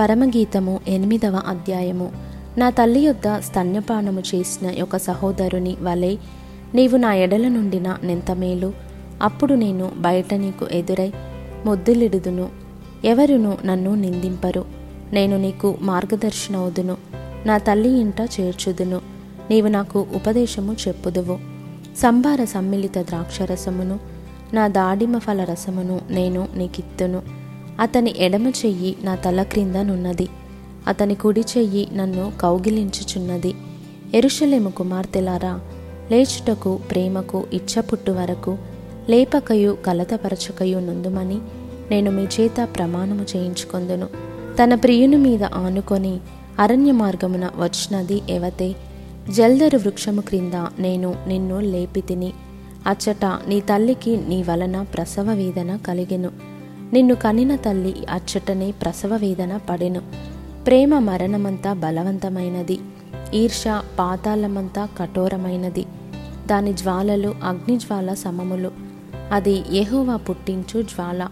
పరమగీతము ఎనిమిదవ అధ్యాయము. నా తల్లి యొద్ద స్తన్యపానము చేసిన ఒక సహోదరుని వలె నీవు నా ఎడల నుండిన నెంత మేలు. అప్పుడు నేను బయట నీకు ఎదురై ముద్దులిడుదును. ఎవరును నన్ను నిందింపరు? నేను నీకు మార్గదర్శనవుదును. నా తల్లి ఇంట చేర్చుదును. నీవు నాకు ఉపదేశము చెప్పుదువు. సంభార సమ్మిళిత ద్రాక్షరసమును నా దాడిమ ఫల రసమును నేను నీకిత్తును. అతని ఎడమ చెయ్యి నా తల క్రింద నున్నది. అతని కుడి చెయ్యి నన్ను కౌగిలించుచున్నది. ఎరుషలేము కుమార్తెలారా లేచుటకు ప్రేమకు ఇచ్చ పుట్టు వరకు లేపకయు కలతపరచకయు నుందుమని నేను మీ చేత ప్రమాణము చేయించుకొందును. తన ప్రియుని మీద ఆనుకొని అరణ్య మార్గమున వచ్చినది ఎవతే? జల్దరు వృక్షము క్రింద నేను నిన్ను లేపితిని అచ్చట నీ తల్లికి నీ వలన ప్రసవ వేదన కలిగెను. నిన్ను కనిన తల్లి అచ్చటనే ప్రసవ వేదన పడెను. ప్రేమ మరణమంతా బలవంతమైనది. ఈర్ష పాతాళమంతా కఠోరమైనది. దాని జ్వాలలు అగ్నిజ్వాల సమములు. అది యెహోవా పుట్టించు జ్వాల.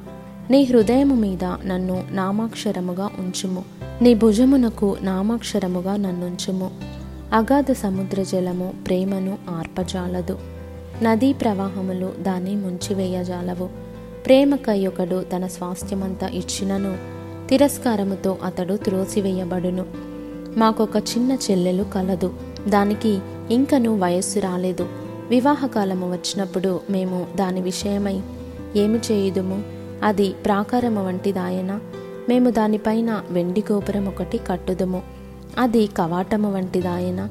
నీ హృదయము మీద నన్ను నామాక్షరముగా ఉంచుము. నీ భుజమునకు నామాక్షరముగా నన్నుంచుము. అగాధ సముద్ర జలము ప్రేమను ఆర్పజాలదు. నదీ ప్రవాహములు దాన్ని ముంచివేయజాలవు. ప్రేమకయ్యొకడు తన స్వాస్థ్యమంతా ఇచ్చినను తిరస్కారముతో అతడు త్రోసివేయబడును. మాకొక చిన్న చెల్లెలు కలదు దానికి ఇంకను వయస్సు రాలేదు. వివాహకాలము వచ్చినప్పుడు మేము దాని విషయమై ఏమి చేయుదుము? అది ప్రాకారము వంటిదాయన? మేము దానిపైన వెండి గోపురం ఒకటి కట్టుదుము. అది కవాటము వంటిదాయన?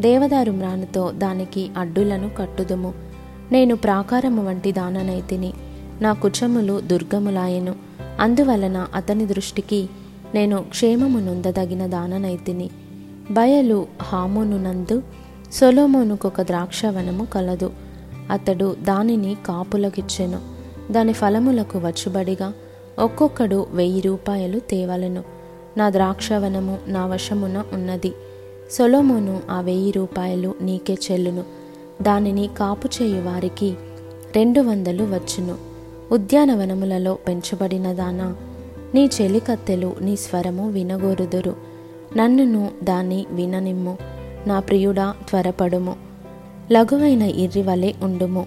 దేవదారు మ్రానుతో దానికి అడ్డులను కట్టుదుము. నేను ప్రాకారము వంటి దాననైతిని నా కుచములు దుర్గములాయెను. అందువలన అతని దృష్టికి నేను క్షేమము నొందదగిన దాననైతిని. బయలు హామోనునందు సొలోమోనుకొక ద్రాక్షవనము కలదు. అతడు దానిని కాపులకిచ్చెను. దాని ఫలములకు వచ్చుబడిగా ఒక్కొక్కడు వెయ్యి రూపాయలు తేవలను. నా ద్రాక్షవనము నా వశమున ఉన్నది. సొలోమోను ఆ వెయ్యి రూపాయలు నీకే చెల్లును. దానిని కాపు చేయు వారికి రెండు వందలు వచ్చును. ఉద్యానవనములలో పెంచబడిన దానా. నీ చెలికత్తెలు నీ స్వరము వినగోరుదురు. నన్నును దాన్ని విననిమ్ము. నా ప్రియుడా త్వరపడుము. లఘువైన ఇర్రివలే ఉండుము.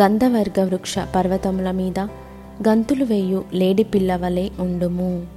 గంధవర్గ వృక్ష పర్వతముల మీద గంతులు వేయు లేడి పిల్లవలే ఉండుము.